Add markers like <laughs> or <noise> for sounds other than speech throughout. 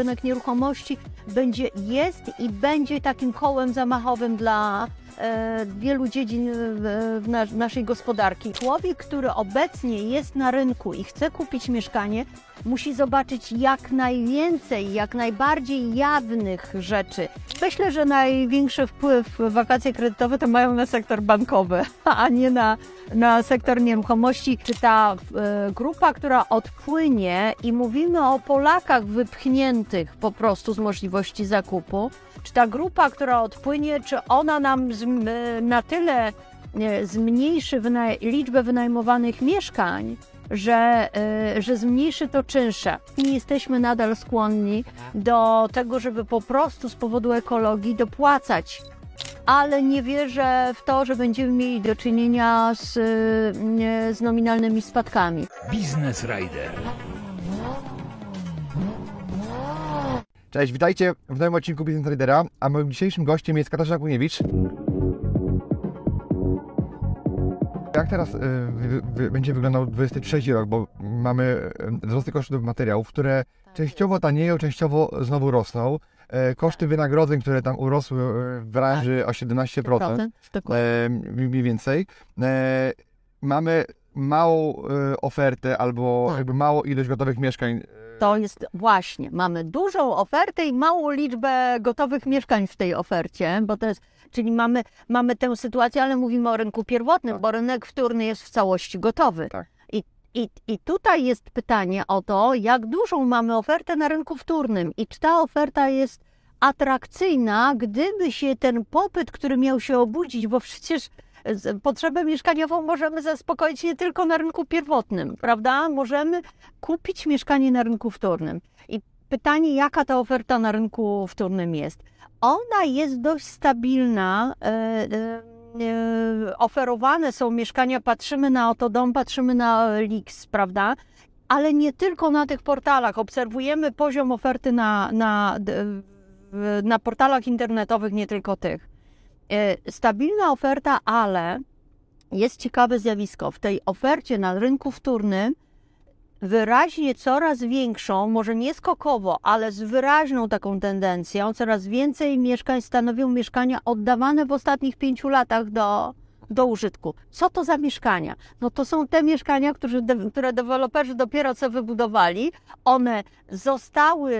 Rynek nieruchomości będzie, jest i będzie takim kołem zamachowym dla wielu dziedzin w, w, na, w naszej gospodarki. Człowiek, który obecnie jest na rynku i chce kupić mieszkanie, musi zobaczyć jak najwięcej, jak najbardziej jawnych rzeczy. Myślę, że największy wpływ wakacje kredytowe to mają na sektor bankowy, <laughs> a nie na, na sektor nieruchomości. Czy ta e, grupa, która odpłynie i mówimy o Polakach wypchniętych po prostu z możliwości zakupu, czy ta grupa, która odpłynie, czy ona nam z, e, na tyle e, zmniejszy liczbę wynajmowanych mieszkań, że, y, że zmniejszy to czynsze. Nie jesteśmy nadal skłonni do tego, żeby po prostu z powodu ekologii dopłacać. Ale nie wierzę w to, że będziemy mieli do czynienia z, y, z nominalnymi spadkami. Business Rider. Cześć, witajcie w nowym odcinku Business Ridera, a moim dzisiejszym gościem jest Katarzyna Kuniewicz. Jak teraz y, wy, wy, będzie wyglądał 23 rok, bo mamy y, wzrosty kosztów materiałów, które częściowo tanieją, częściowo znowu rosną. E, koszty wynagrodzeń, które tam urosły e, w branży o 17%, Procent, dokładnie. e, mniej więcej. E, mamy małą e, ofertę albo Tak. jakby małą ilość gotowych mieszkań. To jest właśnie, mamy dużą ofertę i małą liczbę gotowych mieszkań w tej ofercie, bo to jest, czyli mamy, mamy tę sytuację, ale mówimy o rynku pierwotnym, Tak. bo rynek wtórny jest w całości gotowy. Tak. I, i, I tutaj jest pytanie o to, jak dużą mamy ofertę na rynku wtórnym i czy ta oferta jest atrakcyjna, gdyby się ten popyt, który miał się obudzić, bo przecież potrzebę mieszkaniową możemy zaspokoić nie tylko na rynku pierwotnym, prawda? Możemy kupić mieszkanie na rynku wtórnym. I pytanie, jaka ta oferta na rynku wtórnym jest? Ona jest dość stabilna. e, e, e, Oferowane są mieszkania, patrzymy na Otodom, patrzymy na Lix, prawda? Ale nie tylko na tych portalach. Obserwujemy poziom oferty na, na, na portalach internetowych, nie tylko tych. E, Stabilna oferta, ale jest ciekawe zjawisko. W tej ofercie na rynku wtórnym wyraźnie coraz większą, może nie skokowo, ale z wyraźną taką tendencją, coraz więcej mieszkań stanowią mieszkania oddawane w ostatnich pięciu latach do, do użytku. Co to za mieszkania? No to są te mieszkania, które, które deweloperzy dopiero co wybudowali. One zostały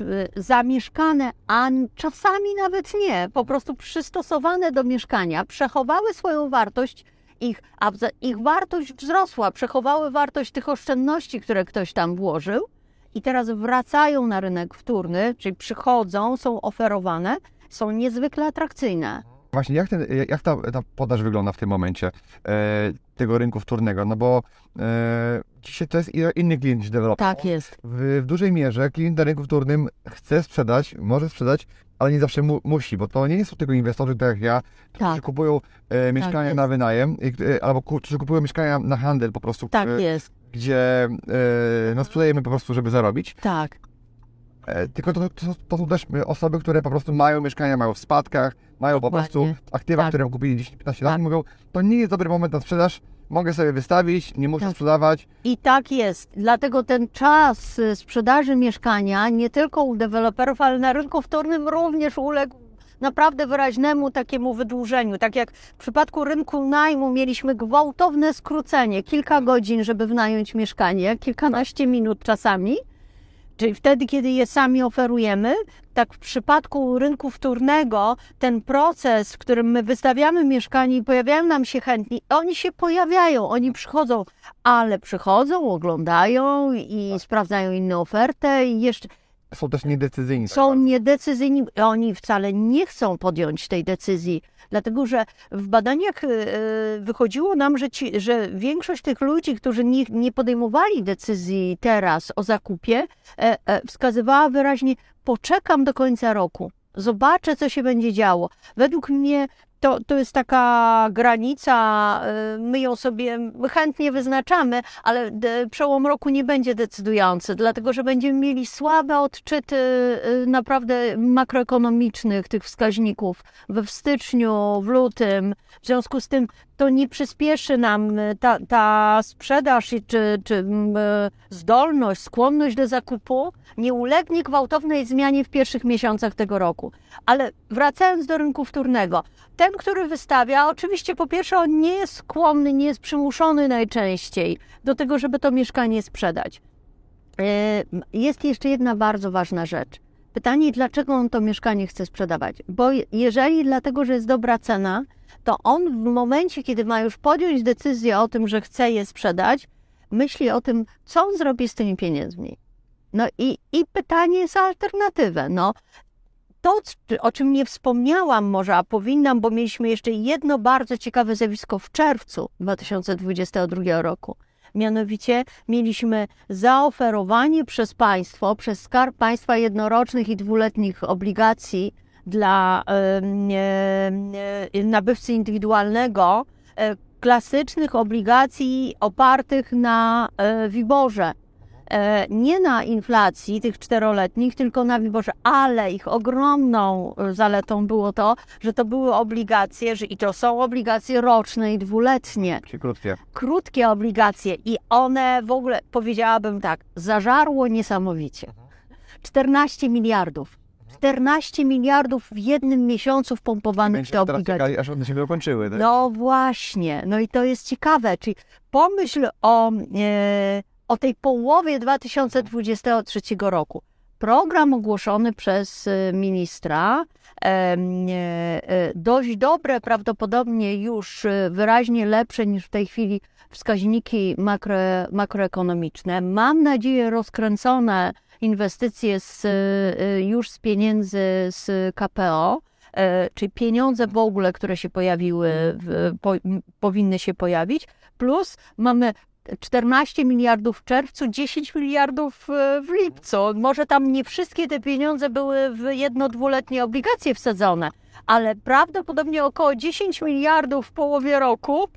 y, zamieszkane, a czasami nawet nie, po prostu przystosowane do mieszkania, przechowały swoją wartość ich, a ich wartość wzrosła, przechowały wartość tych oszczędności, które ktoś tam włożył i teraz wracają na rynek wtórny, czyli przychodzą, są oferowane, są niezwykle atrakcyjne. Właśnie, jak, ten, jak ta, ta podaż wygląda w tym momencie e, tego rynku wtórnego? No bo e, dzisiaj to jest inny klient niż deweloper. Tak jest. W, w dużej mierze klient na rynku wtórnym chce sprzedać, może sprzedać, ale nie zawsze mu, musi, bo to nie są tylko inwestorzy, tak jak ja, którzy Tak, kupują e, mieszkania jest. na wynajem, e, albo którzy kupują mieszkania na handel po prostu, tak e, jest, gdzie e, no, sprzedajemy po prostu, żeby zarobić. tak. E, tylko to, to, to są też e, osoby, które po prostu mają mieszkania, mają w spadkach, mają po prostu aktywa, Tak. które kupili 10-15 lat Tak. i mówią, to nie jest dobry moment na sprzedaż, mogę sobie wystawić, nie muszę Tak. sprzedawać. I tak jest. Dlatego ten czas y, sprzedaży mieszkania nie tylko u deweloperów, ale na rynku wtórnym również uległ naprawdę wyraźnemu takiemu wydłużeniu. Tak jak w przypadku rynku najmu mieliśmy gwałtowne skrócenie, kilka godzin, żeby wynająć mieszkanie, kilkanaście minut czasami. Czyli wtedy, kiedy je sami oferujemy, tak w przypadku rynku wtórnego, ten proces, w którym my wystawiamy mieszkanie i pojawiają nam się chętni, oni się pojawiają, oni przychodzą, ale przychodzą, oglądają i sprawdzają inne ofertę i jeszcze są też niedecyzyjni. tak są bardzo. niedecyzyjni, oni wcale nie chcą podjąć tej decyzji, dlatego że w badaniach e, wychodziło nam, że, ci, że większość tych ludzi, którzy nie, nie podejmowali decyzji teraz o zakupie, e, e, wskazywała wyraźnie, poczekam do końca roku, zobaczę, co się będzie działo. Według mnie to, to jest taka granica, y, my ją sobie chętnie wyznaczamy, ale przełom roku nie będzie decydujący, dlatego że będziemy mieli słabe odczyty y, naprawdę makroekonomicznych tych wskaźników we styczniu, w lutym. W związku z tym to nie przyspieszy nam y, ta, ta sprzedaż czy, czy y, zdolność, skłonność do zakupu nie ulegnie gwałtownej zmianie w pierwszych miesiącach tego roku. Ale wracając do rynku wtórnego, ten, który wystawia, oczywiście po pierwsze on nie jest skłonny, nie jest przymuszony najczęściej do tego, żeby to mieszkanie sprzedać. E, Jest jeszcze jedna bardzo ważna rzecz. Pytanie, dlaczego on to mieszkanie chce sprzedawać? Bo je- jeżeli dlatego, że jest dobra cena, to on w momencie, kiedy ma już podjąć decyzję o tym, że chce je sprzedać, myśli o tym, co on zrobi z tymi pieniędzmi. No i, i pytanie jest o alternatywę. No, to, o czym nie wspomniałam może, a powinnam, bo mieliśmy jeszcze jedno bardzo ciekawe zjawisko w czerwcu 2022 roku. Mianowicie mieliśmy zaoferowanie przez państwo, przez Skarb Państwa jednorocznych i dwuletnich obligacji dla nabywcy indywidualnego e, klasycznych obligacji opartych na e, WIBORze e, nie na inflacji tych czteroletnich, tylko na WIBORze, ale ich ogromną zaletą było to, że to były obligacje, że i to są obligacje roczne i dwuletnie, Czyli krótkie. krótkie obligacje i one w ogóle, powiedziałabym tak, zażarło niesamowicie. 14 miliardów. 14 miliardów w jednym miesiącu wpompowanych obligacje. czekali, aż one się dokończyły. Tak? No właśnie, no i to jest ciekawe, czyli pomyśl o, e, o tej połowie 2023 roku. Program ogłoszony przez e, ministra, e, e, dość dobre, prawdopodobnie już e, wyraźnie lepsze niż w tej chwili wskaźniki makro, makroekonomiczne. Mam nadzieję rozkręcone inwestycje z, e, już z pieniędzy z KPO e, czyli pieniądze w ogóle, które się pojawiły, po, powinny się pojawić, plus mamy 14 miliardów w czerwcu, 10 miliardów e, w lipcu. Może tam nie wszystkie te pieniądze były w jedno, dwuletnie obligacje wsadzone, ale prawdopodobnie około 10 miliardów w połowie roku.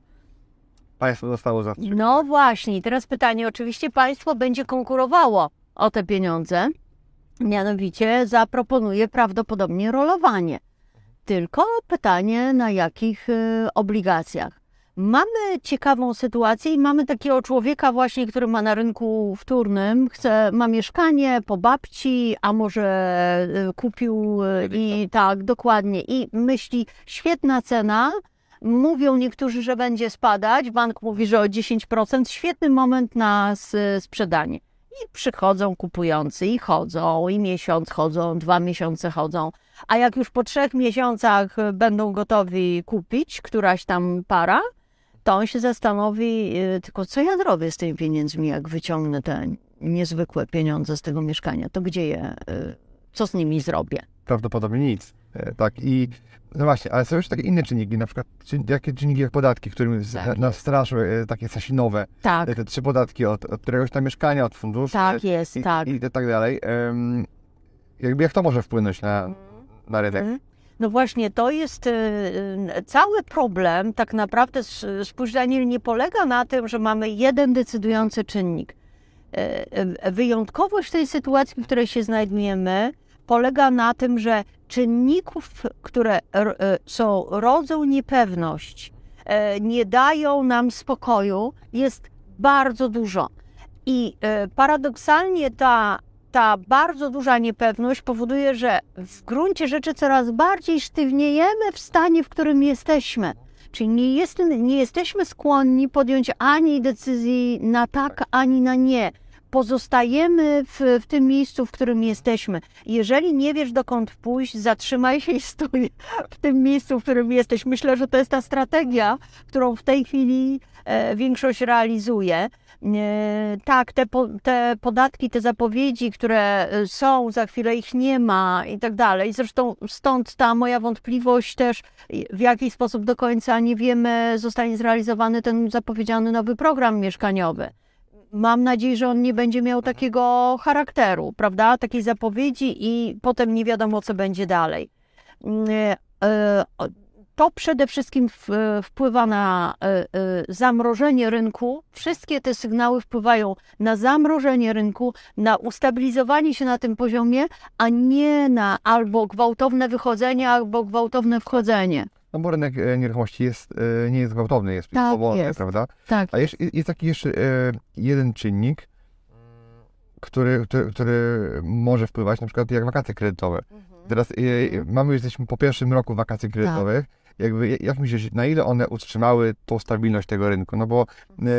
Państwo zostało za No właśnie, teraz pytanie, oczywiście państwo będzie konkurowało o te pieniądze, mianowicie zaproponuje prawdopodobnie rolowanie. Tylko pytanie, na jakich y, obligacjach. Mamy ciekawą sytuację i mamy takiego człowieka właśnie, który ma na rynku wtórnym, chce, ma mieszkanie po babci, a może y, kupił y, i tak, dokładnie, i myśli, świetna cena, Mówią niektórzy, że będzie spadać, bank mówi, że o 10%, świetny moment na sprzedanie. I przychodzą kupujący i chodzą, i miesiąc chodzą, dwa miesiące chodzą. A jak już po trzech miesiącach y, będą gotowi kupić któraś tam para, to on się zastanowi, y, tylko co ja zrobię z tymi pieniędzmi, jak wyciągnę te niezwykłe pieniądze z tego mieszkania, to gdzie je, y, co z nimi zrobię? prawdopodobnie nic. E, Tak i no właśnie, ale są już takie inne czynniki, na przykład czyn, jakie czynniki jak podatki, którym Tak. nas straszą e, takie sasinowe, Tak, te, te trzy podatki od, od któregoś tam mieszkania, od funduszy tak jest, i, tak. i tak dalej. Em, jakby jak to może wpłynąć na, na rynek? Mhm. No właśnie, to jest cały problem. Tak naprawdę s- spójrz, Daniel, nie polega na tym, że mamy jeden decydujący czynnik. Wyjątkowość tej sytuacji, w której się znajdujemy, polega na tym, że czynników, które y, są, rodzą niepewność, y, nie dają nam spokoju, jest bardzo dużo. I y, paradoksalnie ta ta bardzo duża niepewność powoduje, że w gruncie rzeczy coraz bardziej sztywniejemy w stanie, w którym jesteśmy. Czyli nie, jest, nie jesteśmy skłonni podjąć ani decyzji na tak, ani na nie. Pozostajemy w, w tym miejscu, w którym jesteśmy. Jeżeli nie wiesz dokąd pójść, zatrzymaj się i stój w tym miejscu, w którym jesteś. Myślę, że to jest ta strategia, którą w tej chwili e, większość realizuje. E, tak, te, po, te podatki, te zapowiedzi, które e, są, za chwilę ich nie ma i tak dalej. Zresztą stąd ta moja wątpliwość też, w jaki sposób do końca nie wiemy, zostanie zrealizowany ten zapowiedziany nowy program mieszkaniowy. Mam nadzieję, że on nie będzie miał takiego charakteru, prawda? Takiej zapowiedzi i potem nie wiadomo, co będzie dalej. E, to przede wszystkim wpływa na e, e, zamrożenie rynku. Wszystkie te sygnały wpływają na zamrożenie rynku, na ustabilizowanie się na tym poziomie, a nie na albo gwałtowne wychodzenie, albo gwałtowne wchodzenie. No bo rynek e, nieruchomości jest, nie jest gwałtowny, jest tak powolny, jest. prawda? Tak. A jest, jest taki jeszcze jeden czynnik, który, który, który może wpływać, na przykład jak wakacje kredytowe. Mhm. Teraz mamy, jesteśmy po pierwszym roku wakacji kredytowych. Tak jakby, jak myślisz, na ile one utrzymały tą stabilność tego rynku? No bo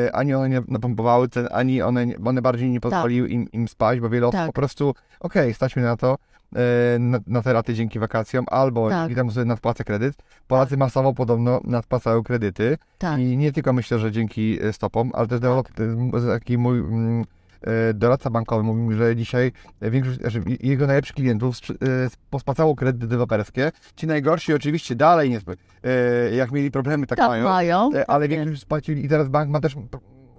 y, ani one nie napompowały cen, ani one, one bardziej nie pozwoliły tak. im, im spać, bo wiele osób tak. po prostu, okej, okay, stać mi na to, na, na, te raty dzięki wakacjom, albo tak. tam sobie nadpłacę kredyt. Polacy tak. masowo podobno nadpłacają kredyty tak. i nie tylko myślę, że dzięki y, stopom, ale też tak. taki mój E, doradca bankowy mówił, że dzisiaj większość, znaczy jego najlepszych klientów e, pospłacało kredyty deweloperskie. Ci najgorsi oczywiście dalej nie e, jak mieli problemy, tak, tak mają, mają. ale większość spłacili i teraz bank ma też,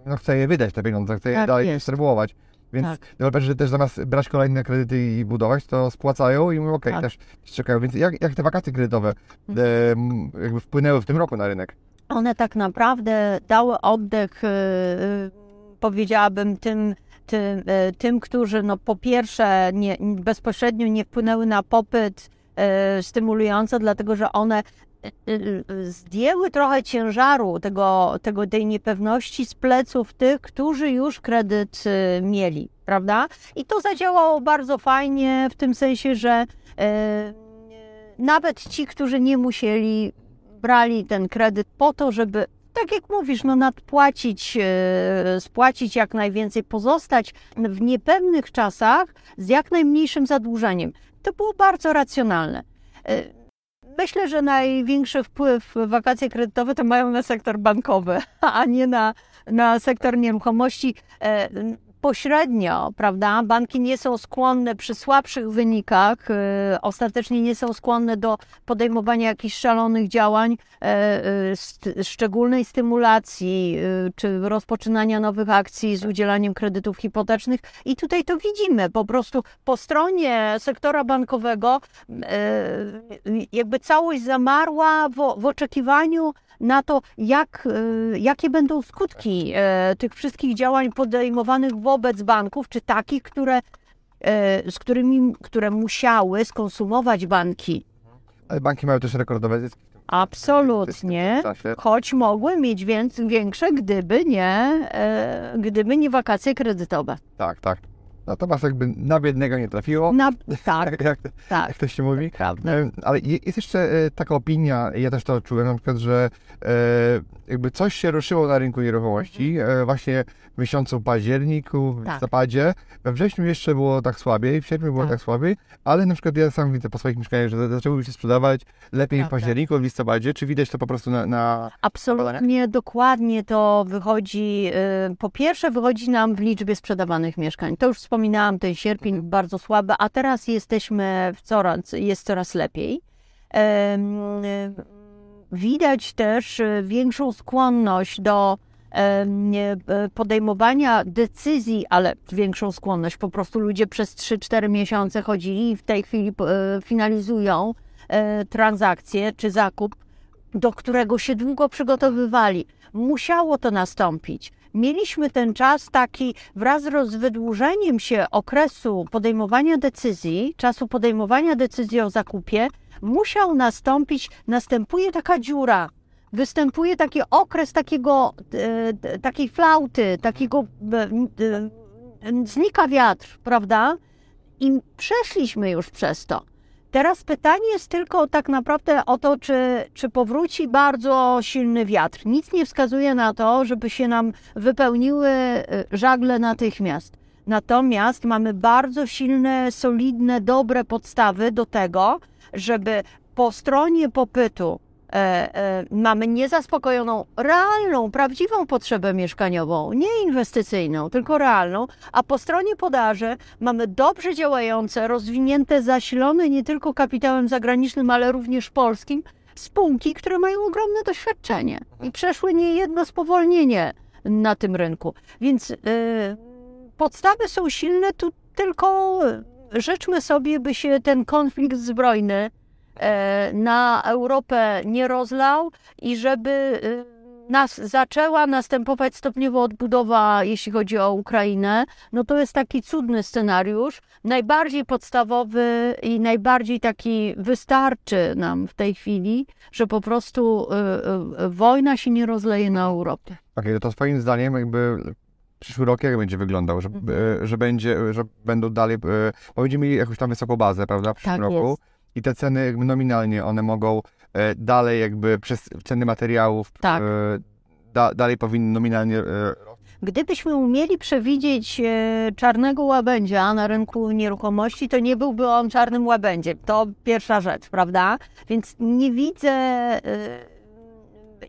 no, chce je wydać te pieniądze, chce je tak dalej dystrybuować. Więc tak. deweloperzy też zamiast brać kolejne kredyty i budować, to spłacają i mówią, okej, okay, tak. też czekają. Więc jak, jak te wakacje kredytowe mhm. e, jakby wpłynęły w tym roku na rynek? One tak naprawdę dały oddech, powiedziałabym, tym tym, e, tym którzy no, po pierwsze nie, bezpośrednio nie wpłynęły na popyt e, stymulujący, dlatego że one e, zdjęły trochę ciężaru tego, tego, tej niepewności z pleców tych, którzy już kredyt mieli, prawda? I to zadziałało bardzo fajnie w tym sensie, że nawet ci, którzy nie musieli, brali ten kredyt po to, żeby tak jak mówisz, no nadpłacić, spłacić jak najwięcej, pozostać w niepewnych czasach z jak najmniejszym zadłużeniem. To było bardzo racjonalne. E, myślę, że największy wpływ wakacje kredytowe to mają na sektor bankowy, <laughs> a nie na, na sektor nieruchomości. E, pośrednio, prawda? Banki nie są skłonne przy słabszych wynikach, y, ostatecznie nie są skłonne do podejmowania jakichś szalonych działań, y, y, szczególnej stymulacji czy rozpoczynania nowych akcji z udzielaniem kredytów hipotecznych. I tutaj to widzimy, po prostu po stronie sektora bankowego jakby całość zamarła w, w oczekiwaniu na to, jak, jakie będą skutki tych wszystkich działań podejmowanych wobec banków, czy takich, które, e, z którymi, które musiały skonsumować banki. Ale banki mają też rekordowe zyski. Absolutnie, choć mogły mieć większe, gdyby nie, e, gdyby nie wakacje kredytowe. Tak, tak. Natomiast jakby na biednego nie trafiło. Na, tak, <laughs> jak, tak. Jak to się mówi. Prawda. Ale jest jeszcze e, taka opinia, ja też to odczułem na przykład, że e, jakby coś się ruszyło na rynku nieruchomości mhm. właśnie w miesiącu październiku, w tak. listopadzie. We wrześniu jeszcze było tak słabiej, w sierpniu było tak, tak słabiej, ale na przykład ja sam widzę po swoich mieszkaniach, że zaczęły się sprzedawać lepiej Prawda. w październiku, w listopadzie. Czy widać to po prostu na... na Absolutnie, dokładnie to wychodzi. Y, po pierwsze wychodzi nam w liczbie sprzedawanych mieszkań. To już wspominałam, ten sierpień mhm. bardzo słaby, a teraz jesteśmy w coraz, jest coraz lepiej. Widać też y, większą skłonność do e, podejmowania decyzji, ale większą skłonność. Po prostu ludzie przez 3-4 miesiące chodzili i w tej chwili e, finalizują e, transakcję czy zakup, do którego się długo przygotowywali. Musiało to nastąpić mieliśmy ten czas taki wraz z wydłużeniem się okresu podejmowania decyzji, czasu podejmowania decyzji o zakupie, musiał nastąpić, następuje taka dziura, występuje taki okres takiego, e, takiej flauty, takiego e, e, znika wiatr, prawda? I przeszliśmy już przez to. Teraz pytanie jest tylko tak naprawdę o to, czy, czy powróci bardzo silny wiatr. Nic nie wskazuje na to, żeby się nam wypełniły żagle natychmiast. Natomiast mamy bardzo silne, solidne, dobre podstawy do tego, żeby po stronie popytu mamy niezaspokojoną, realną, prawdziwą potrzebę mieszkaniową, nie inwestycyjną, tylko realną, a po stronie podaży mamy dobrze działające, rozwinięte, zasilone nie tylko kapitałem zagranicznym, ale również polskim, spółki, które mają ogromne doświadczenie i przeszły niejedno spowolnienie na tym rynku. Więc y, podstawy są silne, tu tylko życzmy sobie, by się ten konflikt zbrojny e, na Europę nie rozlał i żeby y, nas zaczęła następować stopniowo odbudowa, jeśli chodzi o Ukrainę, no to jest taki cudny scenariusz, najbardziej podstawowy i najbardziej taki wystarczy nam w tej chwili, że po prostu y, y, wojna się nie rozleje na Europę. Okej, no to twoim zdaniem jakby przyszły rok jak będzie wyglądał? Że, Mhm. e, że będzie, że będą dalej, e, bo będziemy mieli jakąś tam wysoką bazę, prawda, w przyszłym Tak roku jest. I te ceny jakby nominalnie, one mogą e, dalej jakby przez ceny materiałów Tak. e, da, dalej powinny nominalnie e, Gdybyśmy umieli przewidzieć czarnego łabędzia na rynku nieruchomości, to nie byłby on czarnym łabędziem. To pierwsza rzecz, prawda? Więc nie widzę.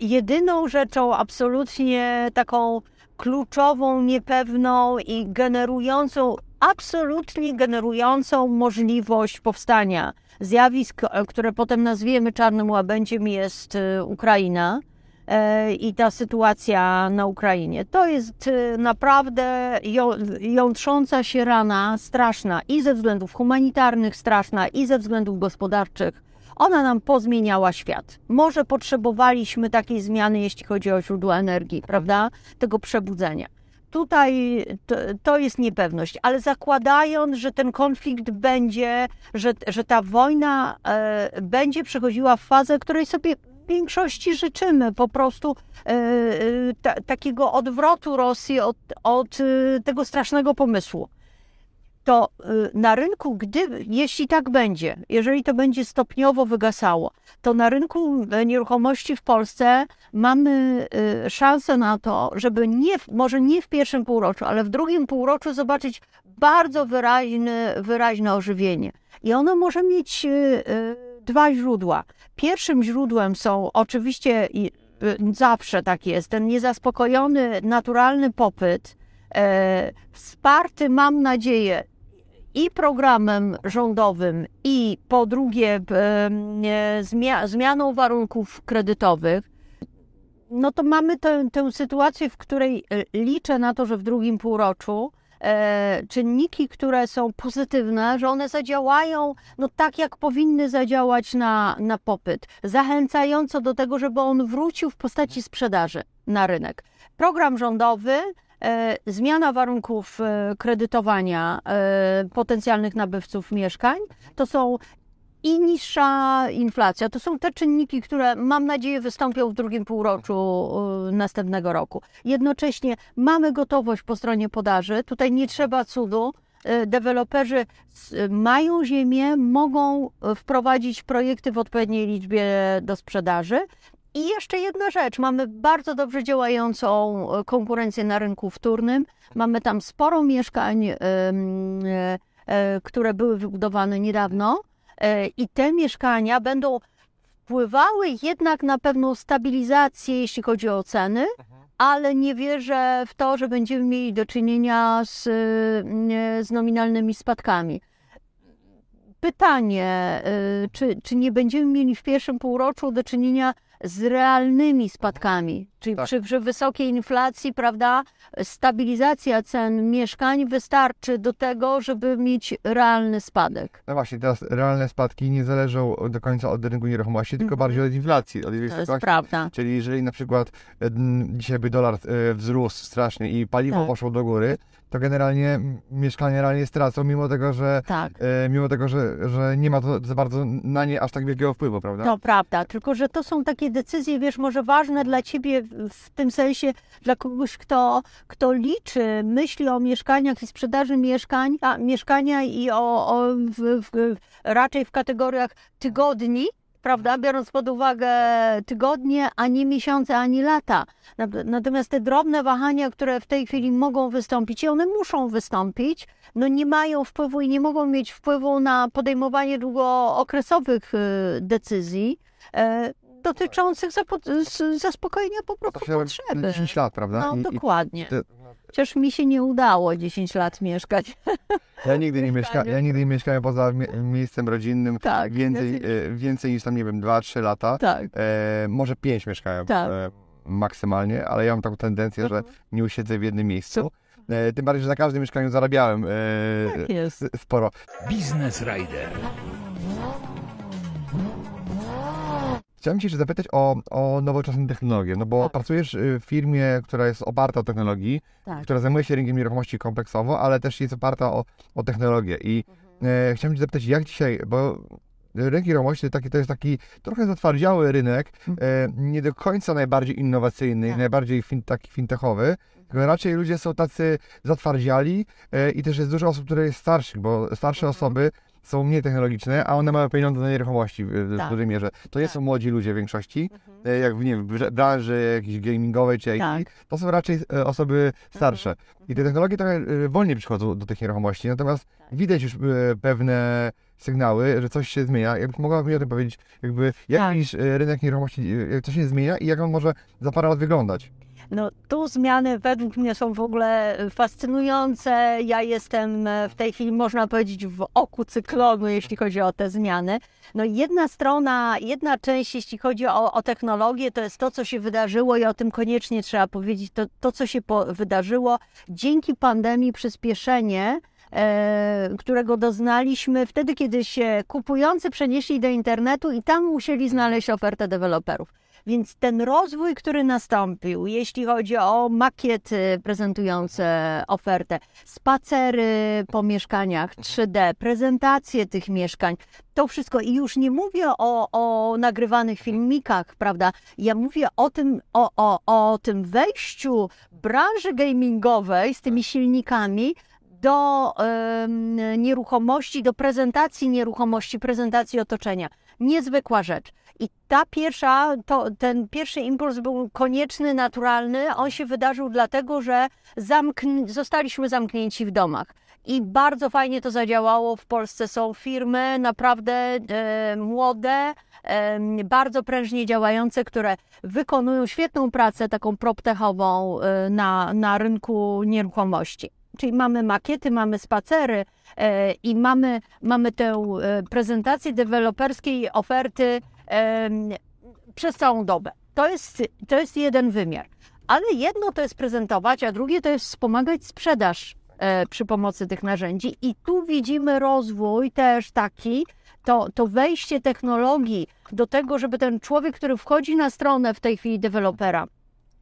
Jedyną rzeczą absolutnie taką kluczową, niepewną i generującą, absolutnie generującą możliwość powstania zjawisk, e, które potem nazwiemy czarnym łabędziem, jest e, Ukraina e, i ta sytuacja na Ukrainie. To jest naprawdę ją- jątrząca się rana, straszna i ze względów humanitarnych, straszna i ze względów gospodarczych. Ona nam pozmieniała świat. Może potrzebowaliśmy takiej zmiany, jeśli chodzi o źródła energii, prawda? Tego przebudzenia. Tutaj to, to jest niepewność, ale zakładając, że ten konflikt będzie, że, że ta wojna e, będzie przechodziła w fazę, której sobie w większości życzymy, po prostu e, e, ta, takiego odwrotu Rosji od, od e, tego strasznego pomysłu. To e, na rynku, gdy, jeśli tak będzie, jeżeli to będzie stopniowo wygasało, to na rynku e, nieruchomości w Polsce mamy e, szansę na to, żeby nie, może nie w pierwszym półroczu, ale w drugim półroczu zobaczyć bardzo wyraźne, wyraźne ożywienie. I ono może mieć dwa źródła. Pierwszym źródłem są oczywiście y, zawsze tak jest, ten niezaspokojony, naturalny popyt, wsparty, mam nadzieję, i programem rządowym, i po drugie e, e, zmia- zmianą warunków kredytowych. No to mamy tę, tę sytuację, w której e, liczę na to, że w drugim półroczu e, czynniki, które są pozytywne, że one zadziałają no tak, jak powinny zadziałać na, na popyt, zachęcająco do tego, żeby on wrócił w postaci sprzedaży na rynek. Program rządowy, e, zmiana warunków e, kredytowania e, potencjalnych nabywców mieszkań, to są i niższa inflacja. To są te czynniki, które mam nadzieję wystąpią w drugim półroczu e, następnego roku. Jednocześnie mamy gotowość po stronie podaży. Tutaj nie trzeba cudu. E, Deweloperzy mają ziemię, mogą e, wprowadzić projekty w odpowiedniej liczbie do sprzedaży. I jeszcze jedna rzecz, mamy bardzo dobrze działającą e, konkurencję na rynku wtórnym. Mamy tam sporo mieszkań, e, e, które były wybudowane niedawno i te mieszkania będą wpływały jednak na pewną stabilizację, jeśli chodzi o ceny, ale nie wierzę w to, że będziemy mieli do czynienia z, z nominalnymi spadkami. Pytanie, czy, czy nie będziemy mieli w pierwszym półroczu do czynienia z realnymi spadkami? Czyli Tak. przy, przy wysokiej inflacji, prawda, stabilizacja cen mieszkań wystarczy do tego, żeby mieć realny spadek. No właśnie, teraz realne spadki nie zależą do końca od rynku nieruchomości, tylko Mhm. bardziej od inflacji. Od To jest prawda. Czyli jeżeli na przykład dzisiaj by dolar e, wzrósł strasznie i paliwo Tak. poszło do góry, to generalnie mieszkania realnie stracą, mimo tego, że Tak. e, mimo tego, że, że nie ma to za bardzo na nie aż tak wielkiego wpływu, prawda? To prawda, tylko że to są takie decyzje, wiesz, może ważne dla ciebie w- w tym sensie, dla kogoś, kto, kto liczy, myśli o mieszkaniach i sprzedaży mieszkań, a mieszkania i o, o w, w, raczej w kategoriach tygodni, prawda? Biorąc pod uwagę tygodnie, ani miesiące, ani lata. Nat- Natomiast te drobne wahania, które w tej chwili mogą wystąpić i one muszą wystąpić, no nie mają wpływu i nie mogą mieć wpływu na podejmowanie długookresowych y, decyzji e, dotyczących zaspokojenia po prostu potrzeby. 10 lat, prawda? No I- i dokładnie. te- Chociaż mi się nie udało 10 lat mieszkać. <laughs> Ja nigdy nie, mieszka, ja nigdy nie mieszkałem poza mie- miejscem rodzinnym Tak. więcej, znaczy- e, więcej niż tam, nie wiem, 2-3 lata. Tak. E, może 5 mieszkałem Tak. e, maksymalnie, ale ja mam taką tendencję, że nie usiedzę w jednym miejscu. E, tym bardziej, że na każdym mieszkaniu zarabiałem e, Tak sporo. Biznes Rider. Chciałem Cię jeszcze zapytać o, o nowoczesne technologie, no bo Tak. pracujesz y, w firmie, która jest oparta o technologii, Tak. która zajmuje się rynkiem nieruchomości kompleksowo, ale też jest oparta o, o technologię. I Mhm. e, chciałem Cię zapytać, jak dzisiaj, bo rynek nieruchomości to, taki, to jest taki trochę zatwardziały rynek, e, nie do końca najbardziej innowacyjny, Mhm. Tak. najbardziej fin, taki fintechowy, tylko raczej ludzie są tacy zatwardziali e, i też jest dużo osób, które jest starszych, bo starsze Mhm. osoby są mniej technologiczne, a one mają pieniądze na nieruchomości w, w Tak. dużej mierze. To nie Tak. są młodzi ludzie w większości, Mhm. e, jak w, nie wiem, branży jakiejś gamingowej czy IT, Tak. to są raczej e, osoby starsze. I te technologie trochę e, wolniej przychodzą do tych nieruchomości, natomiast Tak. widać już pewne sygnały, że coś się zmienia. Jakbyś mogła mi o tym powiedzieć, jakby jak Tak. rynek nieruchomości, jak to się zmienia i jak on może za parę lat wyglądać? No tu zmiany według mnie są w ogóle fascynujące. Ja jestem e, w tej chwili, można powiedzieć, w oku cyklonu, jeśli chodzi o te zmiany. No jedna strona, jedna część, jeśli chodzi o, o technologię, to jest to, co się wydarzyło i o tym koniecznie trzeba powiedzieć, to, to co się po, wydarzyło dzięki pandemii, przyspieszenie, e, którego doznaliśmy wtedy, kiedy się kupujący przenieśli do internetu i tam musieli znaleźć ofertę deweloperów. Więc ten rozwój, który nastąpił, jeśli chodzi o makiety prezentujące ofertę, spacery po mieszkaniach 3D, prezentacje tych mieszkań, to wszystko. I już nie mówię o, o nagrywanych filmikach, prawda? Ja mówię o tym, o, o, o tym wejściu branży gamingowej z tymi silnikami do nieruchomości, do prezentacji nieruchomości, prezentacji otoczenia. Niezwykła rzecz. I ta pierwsza, to, ten pierwszy impuls był konieczny, naturalny. On się wydarzył dlatego, że zamkn- zostaliśmy zamknięci w domach. I bardzo fajnie to zadziałało. W Polsce są firmy naprawdę e, młode, e, bardzo prężnie działające, które wykonują świetną pracę taką proptechową e, na, na rynku nieruchomości. Czyli mamy makiety, mamy spacery e, i mamy, mamy tę e, prezentację deweloperskiej oferty przez całą dobę. To jest, to jest jeden wymiar. Ale jedno to jest prezentować, a drugie to jest wspomagać sprzedaż e, przy pomocy tych narzędzi. I tu widzimy rozwój też taki, to, to wejście technologii do tego, żeby ten człowiek, który wchodzi na stronę w tej chwili dewelopera,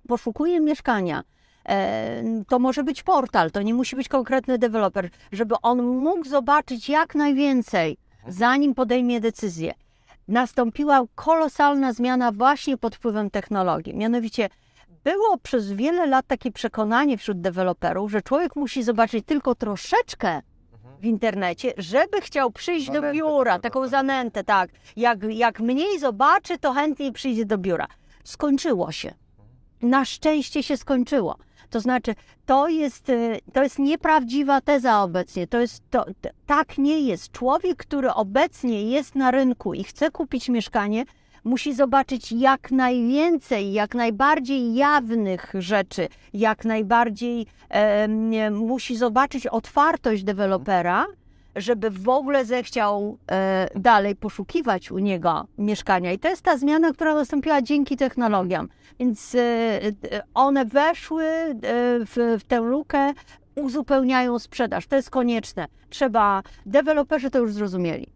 poszukuje mieszkania, e, to może być portal, to nie musi być konkretny deweloper, żeby on mógł zobaczyć jak najwięcej, zanim podejmie decyzję. Nastąpiła kolosalna zmiana właśnie pod wpływem technologii. Mianowicie było przez wiele lat takie przekonanie wśród deweloperów, że człowiek musi zobaczyć tylko troszeczkę w internecie, żeby chciał przyjść do Zanętę biura, taką, taką tak. zanętę, tak. Jak, jak mniej zobaczy, to chętniej przyjdzie do biura. Skończyło się. Na szczęście się skończyło. To znaczy, to jest, y, to jest nieprawdziwa teza obecnie. To jest, to, tak nie jest. Człowiek, który obecnie jest na rynku i chce kupić mieszkanie, musi zobaczyć jak najwięcej, jak najbardziej jawnych rzeczy, jak najbardziej nie, musi zobaczyć otwartość dewelopera, żeby w ogóle zechciał e, dalej poszukiwać u niego mieszkania. I to jest ta zmiana, która nastąpiła dzięki technologiom. Więc e, e, one weszły e, w, w tę lukę, uzupełniają sprzedaż. To jest konieczne. Trzeba, deweloperzy to już zrozumieli.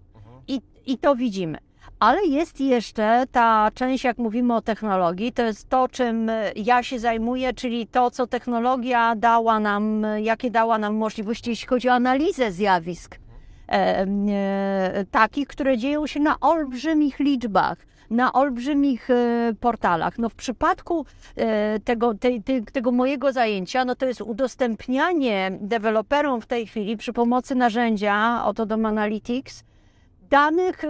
I, I to widzimy. Ale jest jeszcze ta część, jak mówimy o technologii, to jest to, czym ja się zajmuję, czyli to, co technologia dała nam, jakie dała nam możliwości, jeśli chodzi o analizę zjawisk e, e, takich, które dzieją się na olbrzymich liczbach, na olbrzymich e, portalach. No w przypadku e, tego, tej, tej, tego mojego zajęcia, no to jest udostępnianie deweloperom w tej chwili przy pomocy narzędzia Autodom Analytics danych, y,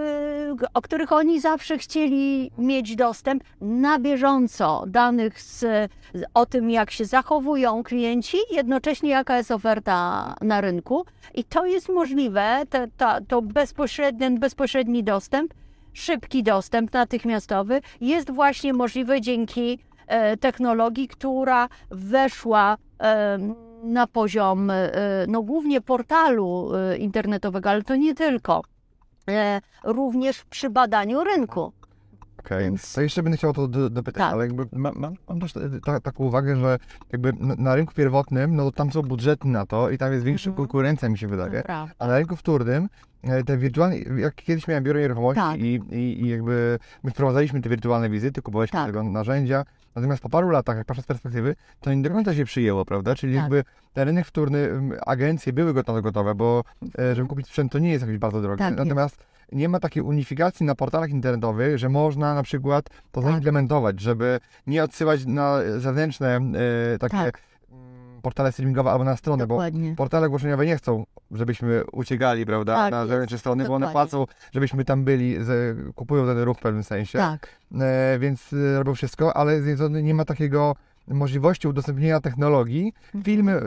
o których oni zawsze chcieli mieć dostęp na bieżąco, danych z, o tym, jak się zachowują klienci, jednocześnie jaka jest oferta na rynku. I to jest możliwe, to, to, bezpośredni, bezpośredni dostęp, szybki dostęp natychmiastowy jest właśnie możliwy dzięki e, technologii, która weszła e, na poziom e, no, głównie portalu internetowego, ale to nie tylko. E, również przy badaniu rynku. Okej, Więc- to jeszcze będę chciał to do- dopytać, Tak. ale jakby mam, mam, też ta, taką uwagę, że jakby na, rynku pierwotnym, no to tam są budżety na to i tam jest większa Mhm. konkurencja, mi się wydaje. Prawda. A na rynku wtórnym e, te wirtualne, jak kiedyś miałem biuro nieruchomości Tak. i, i, i jakby my wprowadzaliśmy te wirtualne wizyty, kupowaliśmy Tak. tego narzędzia, natomiast po paru latach, jak patrzę z perspektywy, to nie do końca się przyjęło, prawda? Czyli Tak. jakby ten rynek wtórny, agencje były gotowe, gotowe, bo e, żeby kupić sprzęt to nie jest jakoś bardzo drogie. Tak, natomiast nie ma takiej unifikacji na portalach internetowych, że można na przykład to Tak. zaimplementować, żeby nie odsyłać na zewnętrzne e, takie Tak. Portale streamingowe albo na stronę, bo Dokładnie. portale ogłoszeniowe nie chcą, żebyśmy uciegali, prawda, Tak na zewnętrzne strony, bo one dokładnie. płacą, żebyśmy tam byli, z, kupują ten ruch w pewnym sensie, Tak. e, więc e, robią wszystko, ale z jednej strony nie ma takiego możliwości udostępnienia technologii. Mhm. Filmy,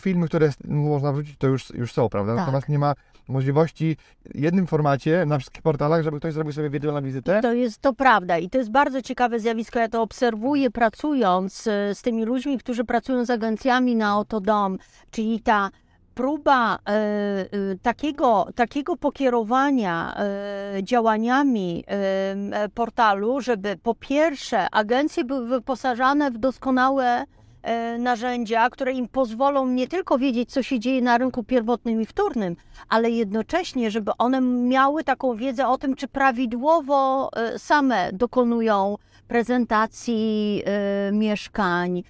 filmy które można wrzucić, to już, już są, prawda, Tak. natomiast nie ma możliwości w jednym formacie na wszystkich portalach, żeby ktoś zrobił sobie wirtualną wizytę. To jest to prawda i to jest bardzo ciekawe zjawisko. Ja to obserwuję pracując e, z tymi ludźmi, którzy pracują z agencjami na Otodom, czyli ta próba e, e, takiego, takiego pokierowania e, działaniami e, portalu, żeby po pierwsze agencje były wyposażane w doskonałe narzędzia, które im pozwolą nie tylko wiedzieć, co się dzieje na rynku pierwotnym i wtórnym, ale jednocześnie, żeby one miały taką wiedzę o tym, czy prawidłowo e, same dokonują prezentacji e, mieszkań, e,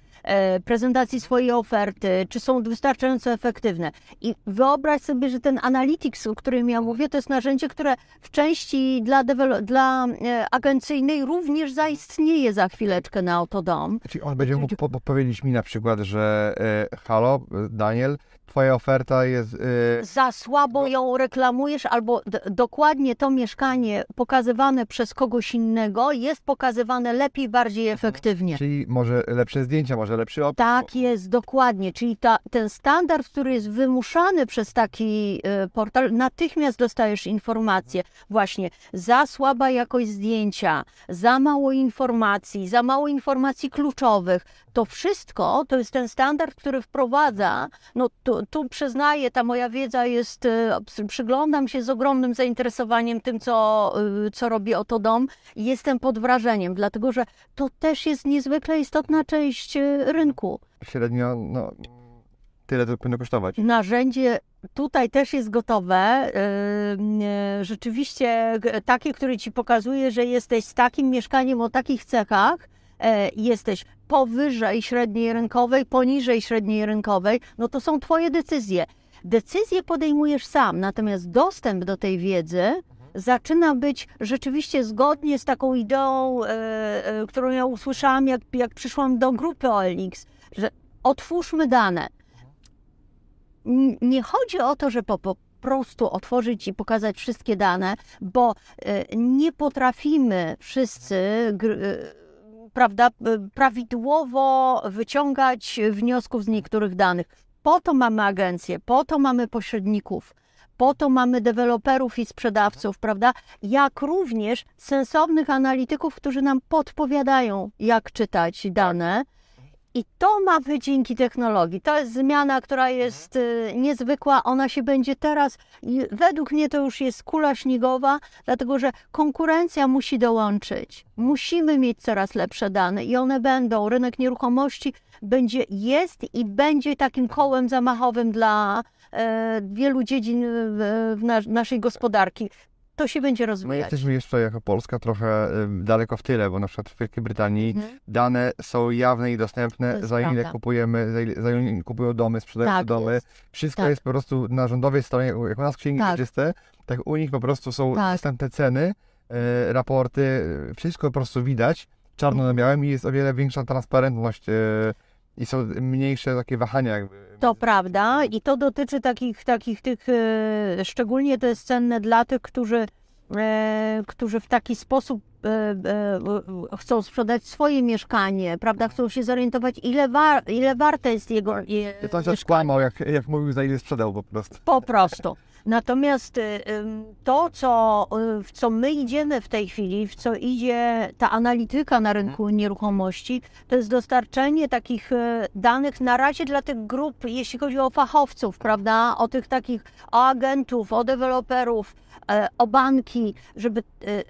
prezentacji swojej oferty, czy są wystarczająco efektywne. I wyobraź sobie, że ten Analytics, o którym ja mówię, to jest narzędzie, które w części dla, dla e, agencyjnej również zaistnieje za chwileczkę na Autodom. Czyli on będzie mógł po, po- powiedzieć mi na przykład, że e, halo, e, Daniel, twoja oferta jest... E, za słabo ją reklamujesz, albo dokładnie to mieszkanie pokazywane przez kogoś innego jest pokazywane lepiej, bardziej efektywnie. czyli może lepsze zdjęcia, może lepszy opis. Tak jest, dokładnie. Czyli ta, ten standard, który jest wymuszany przez taki y, portal, natychmiast dostajesz informację. Właśnie za słaba jakość zdjęcia, za mało informacji, za mało informacji kluczowych. To wszystko to jest ten standard, który wprowadza. No tu, tu przyznaję, ta moja wiedza jest, y, przyglądam się z ogromnym zainteresowaniem tym, co, y, co robi Oto Dom i jestem pod wrażeniem, dlatego że to też jest niezwykle istotna część y, rynku. Średnio, no, tyle to powinno kosztować. Narzędzie tutaj też jest gotowe. Rzeczywiście takie, które ci pokazuje, że jesteś z takim mieszkaniem o takich cechach, e, jesteś powyżej średniej rynkowej, poniżej średniej rynkowej, no to są twoje decyzje. Decyzje podejmujesz sam, natomiast dostęp do tej wiedzy zaczyna być rzeczywiście zgodnie z taką ideą, e, e, którą ja usłyszałam, jak, jak przyszłam do grupy OLX, że otwórzmy dane. Nie chodzi o to, że po, po prostu otworzyć i pokazać wszystkie dane, bo e, nie potrafimy wszyscy e, prawda, e, prawidłowo wyciągać wniosków z niektórych danych. Po to mamy agencje, po to mamy pośredników, po to mamy deweloperów i sprzedawców, prawda? Jak również sensownych analityków, którzy nam podpowiadają, jak czytać dane. I to mamy dzięki technologii. To jest zmiana, która jest y, niezwykła. Ona się będzie teraz, według mnie to już jest kula śniegowa, dlatego że konkurencja musi dołączyć. Musimy mieć coraz lepsze dane i one będą. Rynek nieruchomości będzie, jest i będzie takim kołem zamachowym dla e, wielu dziedzin w, w nas, naszej gospodarki. To się będzie My rozwijać. jesteśmy jeszcze jako Polska trochę y, daleko w tyle, bo na przykład w Wielkiej Brytanii Mhm. dane są jawne i dostępne, za ile prawda. kupujemy, za ile, za ile kupują domy, sprzedają Tak domy. jest. Wszystko Tak. jest po prostu na rządowej stronie, jak u nas księgi Tak. wieczyste, tak u nich po prostu są Tak. dostępne ceny, e, raporty, e, wszystko po prostu widać, czarno na białym i jest o wiele większa transparentność e, i są mniejsze takie wahania jakby. To prawda i to dotyczy takich, takich tych, e, szczególnie to jest cenne dla tych, którzy e, którzy w taki sposób e, chcą sprzedać swoje mieszkanie, prawda? Chcą się zorientować, ile, wa- ile warte jest jego je, to się skłamał, jak, jak mówił, za ile sprzedał po prostu. po prostu. Natomiast y, to, co, y, w co my idziemy w tej chwili, w co idzie ta analityka na rynku nieruchomości, to jest dostarczenie takich y, danych na razie dla tych grup, jeśli chodzi o fachowców, prawda? O tych takich, o agentów, o deweloperów, o banki, żeby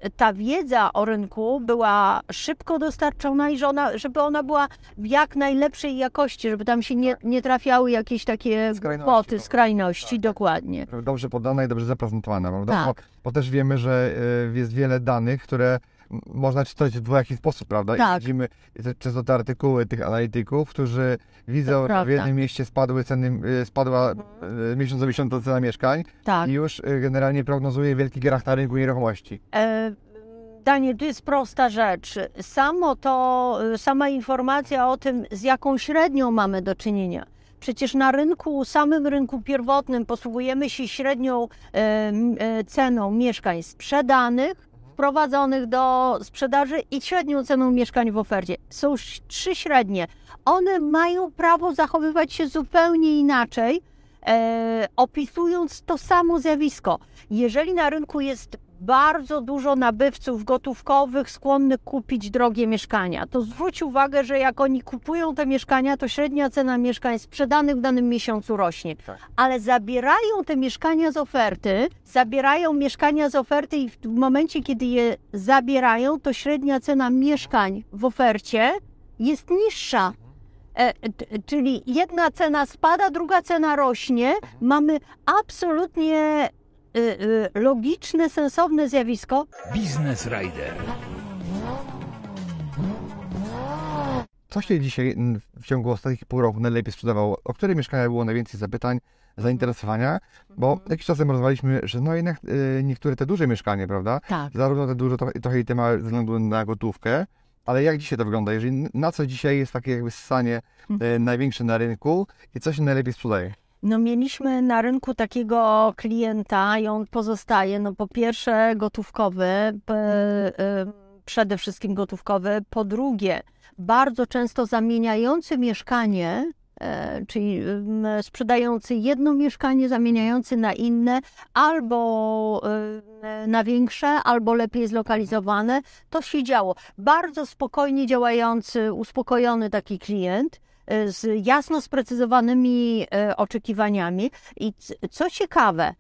y, ta wiedza o rynku była szybko dostarczona i że ona, żeby ona była w jak najlepszej jakości, żeby tam się nie, nie trafiały jakieś takie Skrajności, kwoty, po- skrajności, tak. dokładnie. Dobrze podana i dobrze zaprezentowana, prawda? Tak. Bo, bo też wiemy, że y, jest wiele danych, które można czytać w dwojaki sposób, prawda? I Tak. widzimy te, często te artykuły tych analityków, którzy widzą, że w jednym mieście spadły ceny, y, spadła y, miesiąc miesiąca cena mieszkań Tak. i już y, generalnie prognozuje wielki grach na rynku nieruchomości. E, Daniel, to jest prosta rzecz. Samo to, sama informacja o tym, z jaką średnią mamy do czynienia. Przecież na rynku, samym rynku pierwotnym posługujemy się średnią e, e, ceną mieszkań sprzedanych, wprowadzonych do sprzedaży i średnią ceną mieszkań w ofercie. Są trzy średnie. One mają prawo zachowywać się zupełnie inaczej, e, opisując to samo zjawisko. Jeżeli na rynku jest bardzo dużo nabywców gotówkowych skłonnych kupić drogie mieszkania, to zwróć uwagę, że jak oni kupują te mieszkania, to średnia cena mieszkań sprzedanych w danym miesiącu rośnie. Tak. Ale zabierają te mieszkania z oferty, zabierają mieszkania z oferty i w momencie, kiedy je zabierają, to średnia cena mieszkań w ofercie jest niższa. E, t- Czyli jedna cena spada, druga cena rośnie. Mamy absolutnie logiczne, sensowne zjawisko. Biznes Rider. Co się dzisiaj w ciągu ostatnich pół roku najlepiej sprzedawało? O które mieszkania było najwięcej zapytań, zainteresowania? Bo Mhm. jakiś czas temu rozmawialiśmy, że no jednak y, niektóre te duże mieszkania, prawda? Tak. Zarówno te duże, trochę, trochę i te małe ze względu na gotówkę, ale jak dzisiaj to wygląda? Jeżeli na co dzisiaj jest takie jakby ssanie Mhm. największe na rynku i co się najlepiej sprzedaje? No mieliśmy na rynku takiego klienta i on pozostaje, no po pierwsze gotówkowy, y, przede wszystkim gotówkowy, po drugie bardzo często zamieniający mieszkanie, e, czyli sprzedający jedno mieszkanie, zamieniający na inne, albo na większe, albo lepiej zlokalizowane. To się działo. Bardzo spokojnie działający, uspokojony taki klient z jasno sprecyzowanymi e, oczekiwaniami. I co ciekawe,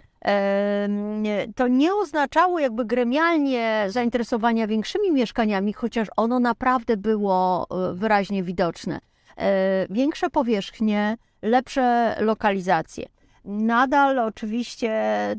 to nie oznaczało jakby gremialnie zainteresowania większymi mieszkaniami, chociaż ono naprawdę było e, wyraźnie widoczne. E, Większe powierzchnie, lepsze lokalizacje. Nadal oczywiście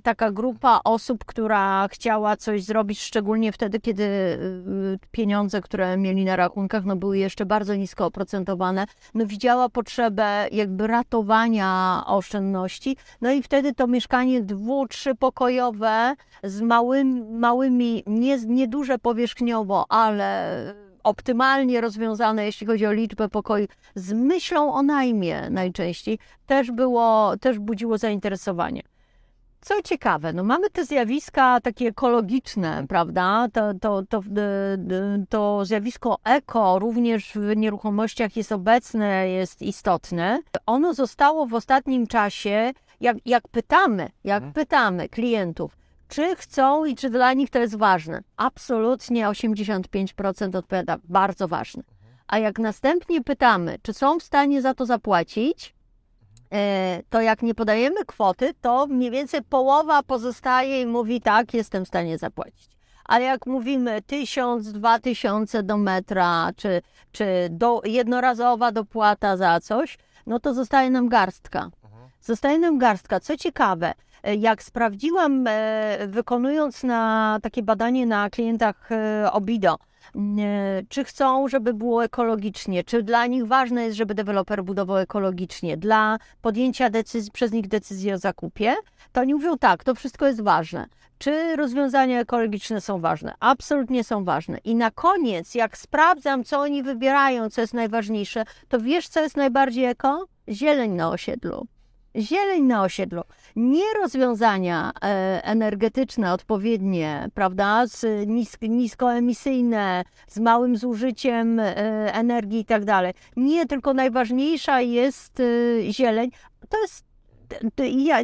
taka grupa osób, która chciała coś zrobić, szczególnie wtedy, kiedy y, pieniądze, które mieli na rachunkach, no były jeszcze bardzo nisko oprocentowane, no widziała potrzebę jakby ratowania oszczędności, no i wtedy to mieszkanie dwu, trzypokojowe z małymi, małymi nie, nieduże powierzchniowo, ale optymalnie rozwiązane, jeśli chodzi o liczbę pokoi, z myślą o najmie najczęściej, też było, też budziło zainteresowanie. Co ciekawe, no mamy te zjawiska takie ekologiczne, prawda? To, to, to, to zjawisko eko również w nieruchomościach jest obecne, jest istotne. Ono zostało w ostatnim czasie, jak, jak pytamy, jak pytamy klientów, czy chcą i czy dla nich to jest ważne. Absolutnie 85% odpowiada bardzo ważne. A jak następnie pytamy, czy są w stanie za to zapłacić, e, to jak nie podajemy kwoty, to mniej więcej połowa pozostaje i mówi tak, jestem w stanie zapłacić. Ale jak mówimy tysiąc, dwa tysiące do metra, czy, czy do, jednorazowa dopłata za coś, no to zostaje nam garstka. Zostaje nam garstka. Co ciekawe, e, jak sprawdziłam, e, wykonując na takie badanie na klientach e, Obido, czy chcą, żeby było ekologicznie, czy dla nich ważne jest, żeby deweloper budował ekologicznie, dla podjęcia decyzji, przez nich decyzji o zakupie, to oni mówią tak, to wszystko jest ważne. Czy rozwiązania ekologiczne są ważne? Absolutnie są ważne. I na koniec, jak sprawdzam, co oni wybierają, co jest najważniejsze, to wiesz, co jest najbardziej eko? Zieleń na osiedlu. Zieleń na osiedlu. Nie rozwiązania e, energetyczne odpowiednie, prawda, z nisk, niskoemisyjne, z małym zużyciem e, energii i tak dalej. Nie, tylko najważniejsza jest e, zieleń. To jest, ja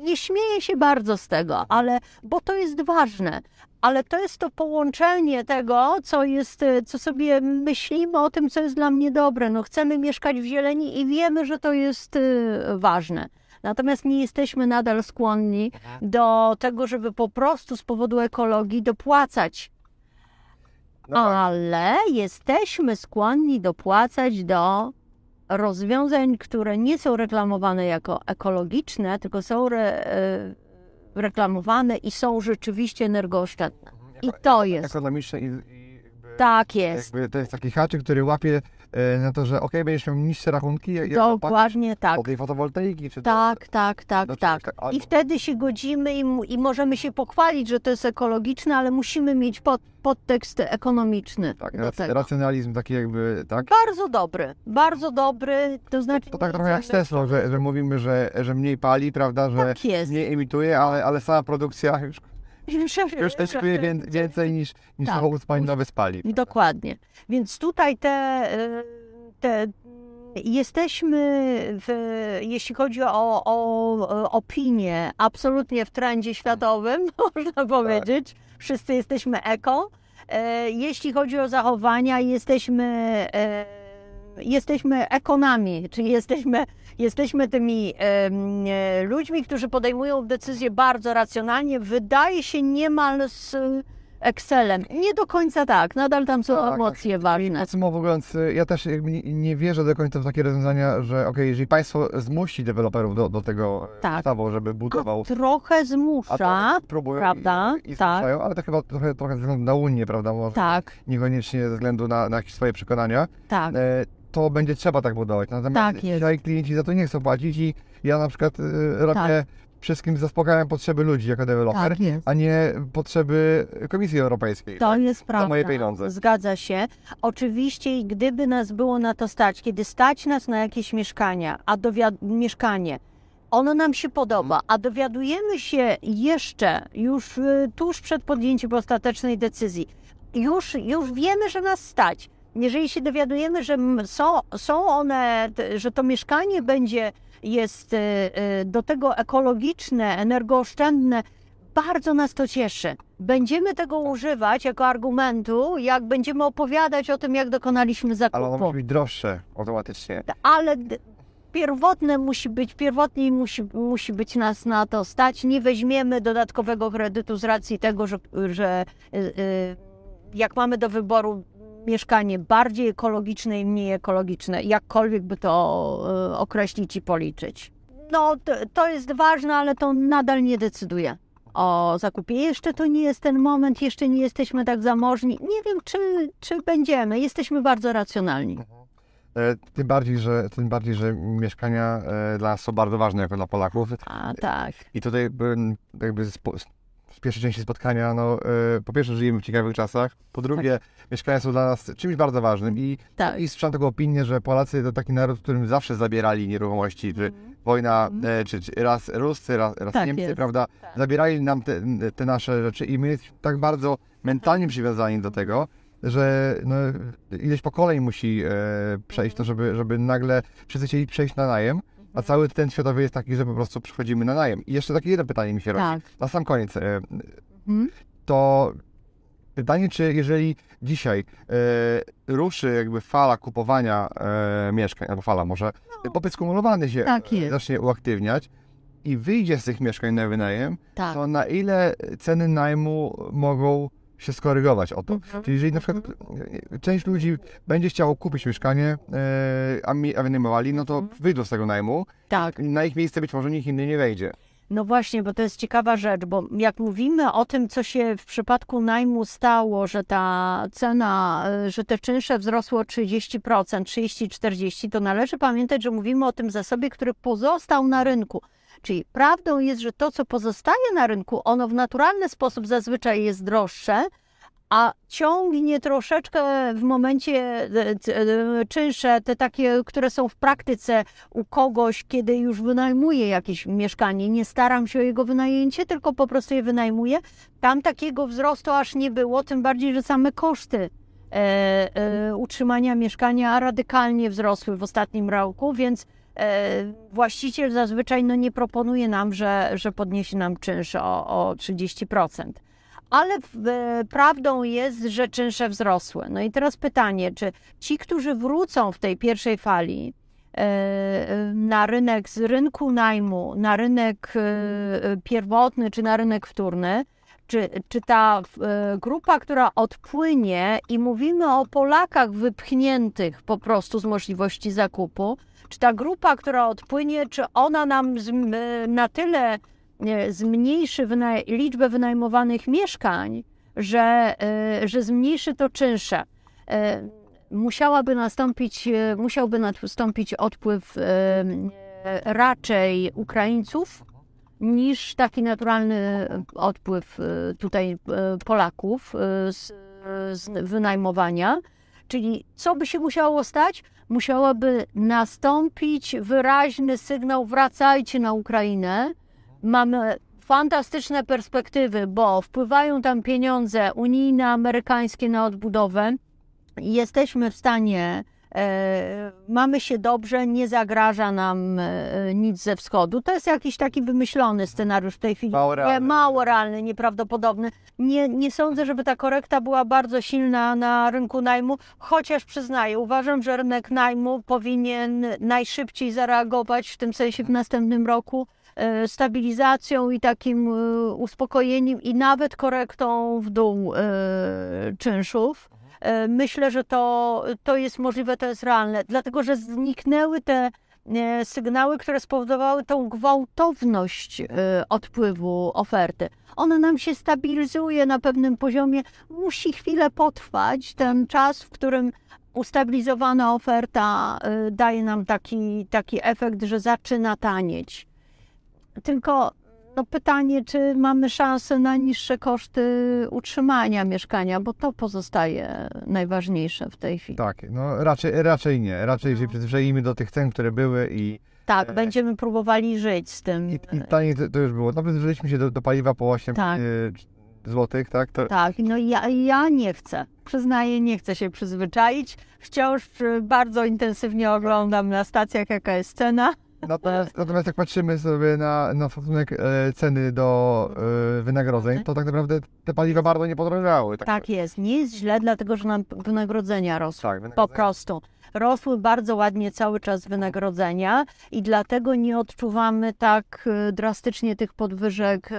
nie śmieję się bardzo z tego, ale, bo to jest ważne. Ale to jest to połączenie tego, co jest, e, co sobie myślimy o tym, co jest dla mnie dobre. No, chcemy mieszkać w zieleni i wiemy, że to jest e, ważne. Natomiast nie jesteśmy nadal skłonni do tego, żeby po prostu z powodu ekologii dopłacać. No tak. Ale jesteśmy skłonni dopłacać do rozwiązań, które nie są reklamowane jako ekologiczne, tylko są re, e, reklamowane i są rzeczywiście energooszczędne. I to jest. Ekonomiczne i, i jakby, Tak jest. jakby to jest taki haczyk, który łapie na to, że ok, będziesz miał niższe rachunki, jak Dokładnie tak. od tej fotowoltaiki, czy Tak, tak, tak, tak. tak, a- I wtedy się godzimy i, i możemy się pochwalić, że to jest ekologiczne, ale musimy mieć pod, podtekst ekonomiczny tak, rac- racjonalizm taki jakby, tak? Bardzo dobry, bardzo dobry, to znaczy... To tak trochę jak z Teslą, że, że mówimy, że, że mniej pali, prawda, że Tak jest. mniej emituje, ale, ale sama produkcja już, już zyskuje wię- więcej niż, niż Tak. samochód spalinowy spali. Dokładnie. Więc tutaj te, te jesteśmy, w, jeśli chodzi o, o opinię, absolutnie w trendzie światowym, <laughs> można powiedzieć. Wszyscy jesteśmy eko. E, Jeśli chodzi o zachowania, jesteśmy, e, jesteśmy ekonami, czyli jesteśmy, jesteśmy tymi e, ludźmi, którzy podejmują decyzje bardzo racjonalnie, wydaje się niemal z Excelem. Nie do końca tak, nadal tam są Tak, emocje ważne. Podsumowując, ja też nie, wierzę do końca w takie rozwiązania, że ok, jeżeli państwo zmusi deweloperów do, do tego Tak. ustawą, żeby budował, Trochę a zmusza, to próbują prawda? i, i Tak. zmuszają, ale to chyba trochę, trochę ze względu na Unię, prawda, może tak, niekoniecznie ze względu na, na jakieś swoje przekonania, tak, e, to będzie trzeba tak budować. Natomiast Tak jest. klienci za to nie chcą płacić i ja na przykład y, robię Tak. wszystkim zaspokajam potrzeby ludzi jako deweloper, tak a nie potrzeby Komisji Europejskiej. To jest prawda. moje pieniądze. Zgadza się. Oczywiście, gdyby nas było na to stać, kiedy stać nas na jakieś mieszkania, a dowiad- mieszkanie, ono nam się podoba, a dowiadujemy się jeszcze, już y, tuż przed podjęciem ostatecznej decyzji, już, już wiemy, że nas stać. Jeżeli się dowiadujemy, że są, są one, że to mieszkanie będzie, jest y, y, do tego ekologiczne, energooszczędne, bardzo nas to cieszy. Będziemy tego używać jako argumentu, jak będziemy opowiadać o tym, jak dokonaliśmy Ale ono zakupu. musi być droższe automatycznie. Ale pierwotne musi być, pierwotnie musi, musi być nas na to stać. Nie weźmiemy dodatkowego kredytu z racji tego, że, że y, jak mamy do wyboru mieszkanie bardziej ekologiczne i mniej ekologiczne, jakkolwiek by to y, określić i policzyć. No, to, to jest ważne, ale to nadal nie decyduje o zakupie. Jeszcze to nie jest ten moment, jeszcze nie jesteśmy tak zamożni. Nie wiem, czy, czy będziemy. Jesteśmy bardzo racjonalni. E, Tym bardziej, że, tym bardziej, że mieszkania e, dla nas są bardzo ważne jako dla Polaków. A tak. I tutaj jakby, pierwszej części spotkania, no e, po pierwsze żyjemy w ciekawych czasach, po drugie mieszkania są dla nas czymś bardzo ważnym i, Tak. i słyszałem taką opinię, że Polacy to taki naród, którym zawsze zabierali nieruchomości, czy wojna, e, czy, czy raz Ruscy, raz, raz Tak Niemcy, jest. prawda, Tak. zabierali nam te, te nasze rzeczy i my jesteśmy tak bardzo mentalnie przywiązani do tego, że no, ileś pokoleń musi e, przejść to, żeby, żeby nagle wszyscy chcieli przejść na najem, a cały ten światowy jest taki, że po prostu przychodzimy na najem. I jeszcze takie jedno pytanie mi się rodzi. Tak. Na sam koniec. E, Mhm. to pytanie, czy jeżeli dzisiaj e, ruszy jakby fala kupowania e, mieszkań, albo fala może, popyt skumulowany się No. Tak zacznie uaktywniać i wyjdzie z tych mieszkań na wynajem, Tak. to na ile ceny najmu mogą się skorygować o to? Mhm. Czyli jeżeli na przykład e, część ludzi będzie chciało kupić mieszkanie, e, a, mi, a wynajmowali, no to Mhm. wyjdą z tego najmu, Tak. na ich miejsce być może nikt inny nie wejdzie. No właśnie, bo to jest ciekawa rzecz, bo jak mówimy o tym, co się w przypadku najmu stało, że ta cena, y, że te czynsze wzrosły o 30%, 30-40%, to należy pamiętać, że mówimy o tym zasobie, który pozostał na rynku. Czyli prawdą jest, że to, co pozostaje na rynku, ono w naturalny sposób zazwyczaj jest droższe, a ciągnie troszeczkę w momencie e, e, czynsze, te takie, które są w praktyce u kogoś, kiedy już wynajmuje jakieś mieszkanie. Nie staram się o jego wynajęcie, tylko po prostu je wynajmuję. Tam takiego wzrostu aż nie było, tym bardziej, że same koszty e, e, utrzymania mieszkania radykalnie wzrosły w ostatnim roku, więc właściciel zazwyczaj no, nie proponuje nam, że, że podniesie nam czynsz o, o 30%. Ale e, prawdą jest, że czynsze wzrosły. No i teraz pytanie, czy ci, którzy wrócą w tej pierwszej fali e, e, na rynek z rynku najmu, na rynek e, e, pierwotny czy na rynek wtórny, czy, czy ta e, grupa, która odpłynie i mówimy o Polakach wypchniętych po prostu z możliwości zakupu, czy ta grupa, która odpłynie, czy ona nam na tyle zmniejszy liczbę wynajmowanych mieszkań, że, e, że zmniejszy to czynsze. E, Musiałaby nastąpić, e, musiałby nastąpić odpływ raczej Ukraińców niż taki naturalny odpływ tutaj Polaków z, z wynajmowania. Czyli co by się musiało stać? Musiałoby nastąpić wyraźny sygnał: wracajcie na Ukrainę. Mamy fantastyczne perspektywy, bo wpływają tam pieniądze unijne, amerykańskie na odbudowę. Jesteśmy w stanie, mamy się dobrze, nie zagraża nam e, nic ze wschodu. To jest jakiś taki wymyślony scenariusz w tej chwili. Mało realny. E, Mało realny, nieprawdopodobny. Nie, nie sądzę, żeby ta korekta była bardzo silna na rynku najmu, chociaż przyznaję, uważam, że rynek najmu powinien najszybciej zareagować, w tym sensie w następnym roku, e, stabilizacją i takim e, uspokojeniem i nawet korektą w dół e, czynszów. E, Myślę, że to, to jest możliwe, to jest realne, dlatego że zniknęły te e, sygnały, które spowodowały tą gwałtowność e, odpływu oferty. Ona nam się stabilizuje na pewnym poziomie, musi chwilę potrwać ten czas, w którym ustabilizowana oferta daje nam taki, taki efekt, że zaczyna tanieć. Tylko no pytanie, czy mamy szansę na niższe koszty utrzymania mieszkania, bo to pozostaje najważniejsze w tej chwili. Tak, no raczej, raczej nie. Raczej się przyzwyczaimy do tych cen, które były i, Tak, E, będziemy próbowali żyć z tym. i, i taniej to, to już było. No przyzwyczailiśmy się do, do paliwa po 8 Tak. e, złotych, tak? To, Tak, no ja, ja nie chcę. Przyznaję, nie chcę się przyzwyczaić. Wciąż y, bardzo intensywnie oglądam na stacjach, jaka jest cena. Natomiast, natomiast jak patrzymy sobie na, na stosunek e, ceny do e, wynagrodzeń, to tak naprawdę te paliwa bardzo nie podrożały. Tak jest, nie jest źle, dlatego że nam wynagrodzenia rosły. tak Po wynagrodzenia. prostu. Rosły bardzo ładnie cały czas wynagrodzenia i dlatego nie odczuwamy tak y, drastycznie tych podwyżek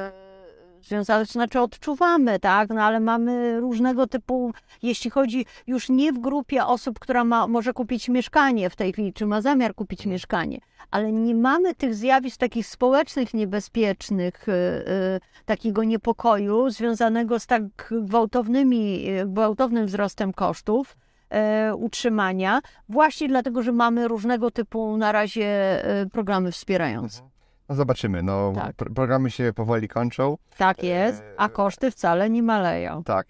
y, związanych, znaczy odczuwamy, tak, no ale mamy różnego typu, jeśli chodzi już nie w grupie osób, która ma, może kupić mieszkanie w tej chwili, czy ma zamiar kupić mieszkanie, ale nie mamy tych zjawisk takich społecznych niebezpiecznych, y, y, takiego niepokoju związanego z tak gwałtownymi, y, gwałtownym wzrostem kosztów utrzymania, właśnie dlatego, że mamy różnego typu na razie programy wspierające. No zobaczymy, no Tak. pro- programy się powoli kończą. Tak jest, a koszty wcale nie maleją. Tak.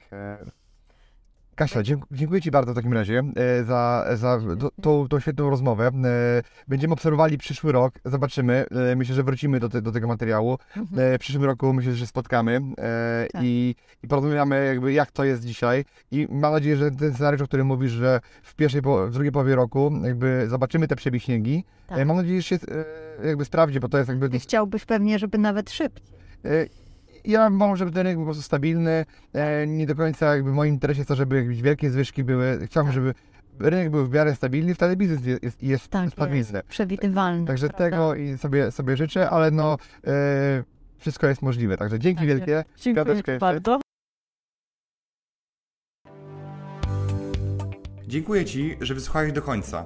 Kasia, dzięk- dziękuję Ci bardzo w takim razie e, za, za tą, tą świetną rozmowę. E, Będziemy obserwowali przyszły rok, zobaczymy. E, Myślę, że wrócimy do, te, do tego materiału. E, W przyszłym roku myślę, że się spotkamy Tak. i, i porozmawiamy jakby jak to jest dzisiaj. I mam nadzieję, że ten scenariusz, o którym mówisz, że w pierwszej, w drugiej połowie roku jakby zobaczymy te przebiśniegi. Tak. Mam nadzieję, że się jakby sprawdzi, bo to jest jakby Ty chciałbyś pewnie, żeby nawet szybciej. Ja mam, żeby ten rynek był po prostu stabilny. E, Nie do końca jakby w moim interesie jest to, żeby jakieś wielkie zwyżki były. Chciałbym, Tak. żeby rynek był w miarę stabilny, wtedy biznes jest, jest, jest Tak stabilny. jest, przewidywalny. Także prawda? tego i sobie, sobie życzę, ale no e, wszystko jest możliwe. Także dzięki Tak wielkie. Dziękuję bardzo. Dziękuję Ci, że wysłuchałeś do końca.